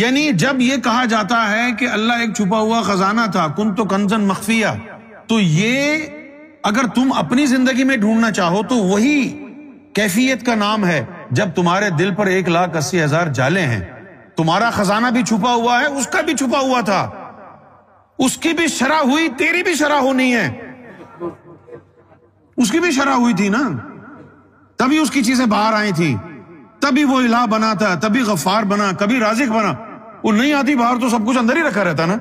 یعنی جب یہ کہا جاتا ہے کہ اللہ ایک چھپا ہوا خزانہ تھا کن تو کنزن مخفیہ، تو یہ اگر تم اپنی زندگی میں ڈھونڈنا چاہو تو وہی کیفیت کا نام ہے۔ جب تمہارے دل پر ایک لاکھ اسی ہزار جالے ہیں، تمہارا خزانہ بھی چھپا ہوا ہے، اس کا بھی چھپا ہوا تھا۔ اس کی بھی شرح ہوئی، تیری بھی شرح ہونی ہے۔ اس کی بھی شرح ہوئی تھی نا۔ تبھی اس کی چیزیں باہر آئی تھی۔ تبھی وہ الہ بنا تھا، تبھی غفار بنا، کبھی رازق بنا۔ وہ نہیں آتی باہر تو سب کچھ اندر ہی رکھا رہتا نا۔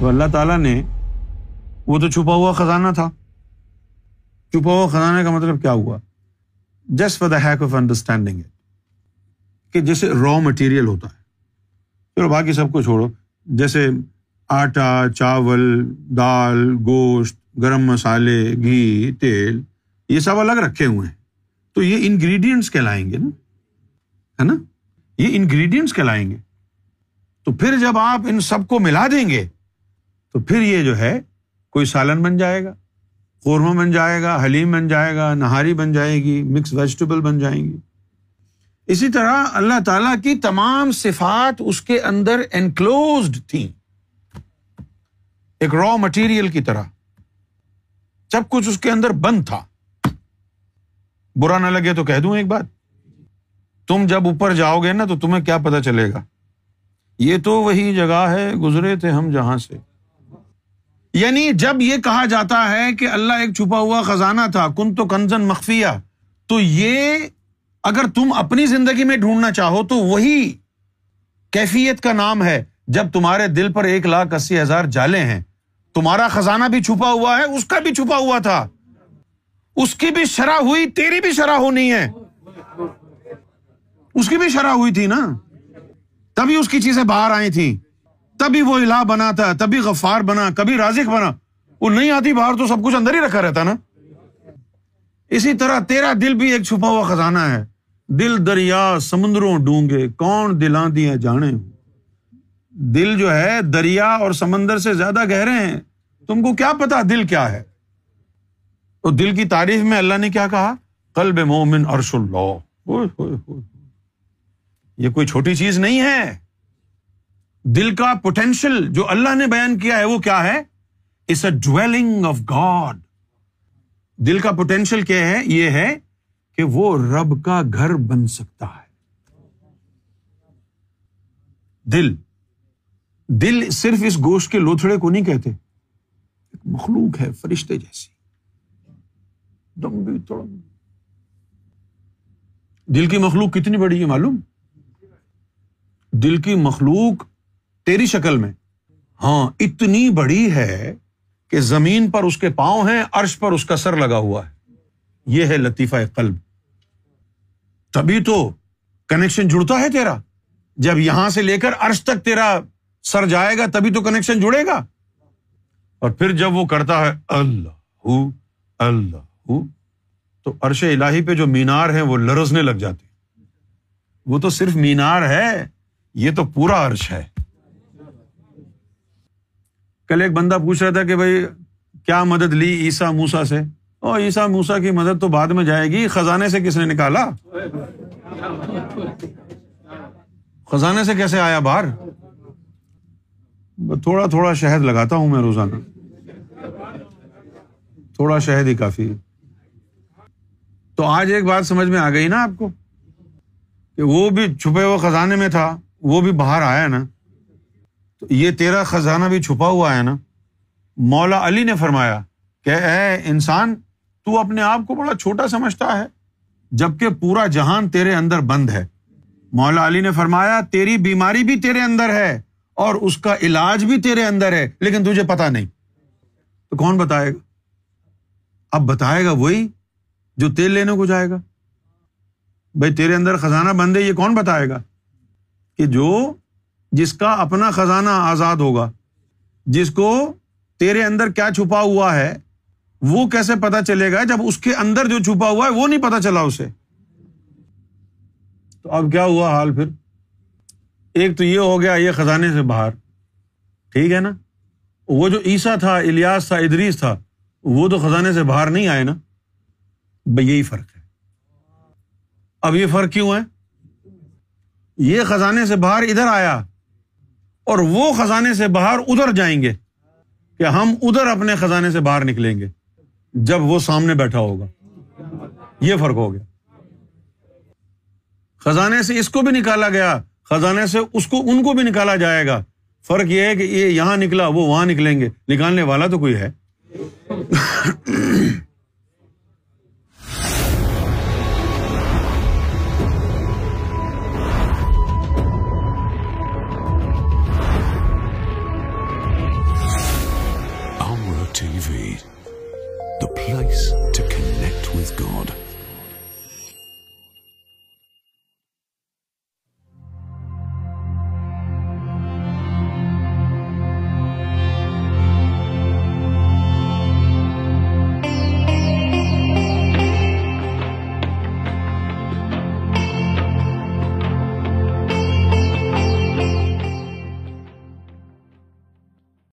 تو اللہ تعالیٰ نے وہ تو چھپا ہوا خزانہ تھا۔ چھپا ہوا خزانے کا مطلب کیا ہوا؟ Just for the heck of understanding کہ جیسے را مٹیریل ہوتا ہے۔ چلو باقی سب کو چھوڑو۔ جیسے آٹا، چاول، دال، گوشت، گرم مسالے، گھی، تیل، یہ سب الگ رکھے ہوئے ہیں۔ تو یہ انگریڈینٹس کہلائیں گے نا، ہے نا؟ یہ انگریڈینٹس کہلائیں گے۔ تو پھر جب آپ ان سب کو ملا دیں گے، تو پھر یہ جو ہے، کوئی سالن بن جائے گا، قورمہ بن جائے گا، حلیم بن جائے گا، نہاری بن جائے گی مکس ویجیٹیبل بن جائیں گی۔ اسی طرح اللہ تعالی کی تمام صفات اس کے اندر انکلوزڈ تھیں۔ ایک را مٹیریل کی طرح۔ سب کچھ اس کے اندر بند تھا۔ برا نہ لگے تو کہہ دوں ایک بات۔ تم جب اوپر جاؤ گے نا تو تمہیں کیا پتا چلے گا۔ یہ تو وہی جگہ ہے گزرے تھے ہم جہاں سے۔ یعنی جب یہ کہا جاتا ہے کہ اللہ ایک چھپا ہوا خزانہ تھا، کن تو کنزن مخفیہ، تو یہ اگر تم اپنی زندگی میں ڈھونڈنا چاہو تو وہی کیفیت کا نام ہے۔ جب تمہارے دل پر ایک لاکھ اسی ہزار جالے ہیں، تمہارا خزانہ بھی چھپا ہوا ہے، اس کا بھی چھپا ہوا تھا۔ اس کی بھی شرح ہوئی، تیری بھی شرح ہونی ہے۔ اس کی بھی شرح ہوئی تھی نا۔ تبھی اس کی چیزیں باہر آئی تھی تبھی وہ الہ بنا تھا، تبھی غفار بنا، کبھی رازق بنا۔ وہ نہیں آتی باہر تو سب کچھ اندر ہی رکھا رہتا نا۔ اسی طرح تیرا دل بھی ایک چھپا ہوا خزانہ ہے۔ دل دریا، سمندروں ڈونگے، کون دلاں دیا جانے دل جو ہے دریا اور سمندر سے زیادہ گہرے ہیں۔ تم کو کیا پتا دل کیا ہے؟ تو دل کی تعریف میں اللہ نے کیا کہا؟ قلب مومن ارش اللہ۔ یہ کوئی چھوٹی چیز نہیں ہے۔ دل کا پوٹینشیل جو اللہ نے بیان کیا ہے وہ کیا ہے؟ It's a dwelling of God دل کا پوٹینشیل کیا ہے؟ یہ ہے کہ وہ رب کا گھر بن سکتا ہے۔ دل۔ دل صرف اس گوشت کے لوتھڑے کو نہیں کہتے، ایک مخلوق ہے، فرشتے جیسی۔ دل کی مخلوق کتنی بڑی ہے معلوم؟ دل کی مخلوق تیری شکل میں۔ ہاں اتنی بڑی ہے کہ زمین پر اس کے پاؤں ہیں، عرش پر اس کا سر لگا ہوا ہے۔ یہ ہے لطیفہ قلب۔ تبھی تو کنیکشن جڑتا ہے تیرا۔ جب یہاں سے لے کر عرش تک تیرا سر جائے گا تبھی تو کنیکشن جڑے گا۔ اور پھر جب وہ کرتا ہے اللہ اللہ، تو عرش الہی پہ جو مینار ہے وہ لرزنے لگ جاتے وہ تو صرف مینار ہے، یہ تو پورا عرش ہے۔ کل ایک بندہ پوچھ رہا تھا کہ بھائی، کیا مدد لی عیسا موسا سے؟ او عیسا موسا کی مدد تو بعد میں جائے گی۔ خزانے سے کس نے نکالا؟ خزانے سے کیسے آیا باہر؟ تھوڑا تھوڑا شہد لگاتا ہوں میں روزانہ۔ تھوڑا شہد ہی کافی۔ تو آج ایک بات سمجھ میں آ گئی نا آپ کو کہ وہ بھی چھپے ہوئے خزانے میں تھا، وہ بھی باہر آیا نا۔ تو یہ تیرا خزانہ بھی چھپا ہوا ہے نا۔ مولا علی نے فرمایا کہ اے انسان، تو اپنے آپ کو بڑا چھوٹا سمجھتا ہے، جبکہ پورا جہان تیرے اندر بند ہے۔ مولا علی نے فرمایا، تیری بیماری بھی تیرے اندر ہے۔ اور اس کا علاج بھی تیرے اندر ہے، لیکن تجھے پتا نہیں۔ تو کون بتائے گا؟ اب بتائے گا وہی جو تیل لینے کو جائے گا۔ بھائی، تیرے اندر خزانہ بند ہے یہ کون بتائے گا؟ کہ جو جس کا اپنا خزانہ آزاد ہوگا، جس کو تیرے اندر کیا چھپا ہوا ہے، وہ کیسے پتا چلے گا؟ جب اس کے اندر جو چھپا ہوا ہے، وہ نہیں پتا چلا اسے۔ تو اب کیا ہوا حال پھر؟ ایک تو یہ ہو گیا یہ خزانے سے باہر۔ ٹھیک ہے نا؟ وہ جو عیسیٰ تھا، الیاس تھا، ادریس تھا، وہ تو خزانے سے باہر نہیں آئے نا؟ بھائی یہی فرق ہے۔ اب یہ فرق کیوں ہے؟ یہ خزانے سے باہر ادھر آیا اور وہ خزانے سے باہر ادھر جائیں گے کہ ہم ادھر اپنے خزانے سے باہر نکلیں گے، جب وہ سامنے بیٹھا ہوگا۔ یہ فرق ہو گیا۔ خزانے سے اس کو بھی نکالا گیا۔ خزانے سے اس کو ان کو بھی نکالا جائے گا۔ فرق یہ ہے کہ یہ یہاں نکلا، وہ وہاں نکلیں گے۔ نکالنے والا تو کوئی ہے۔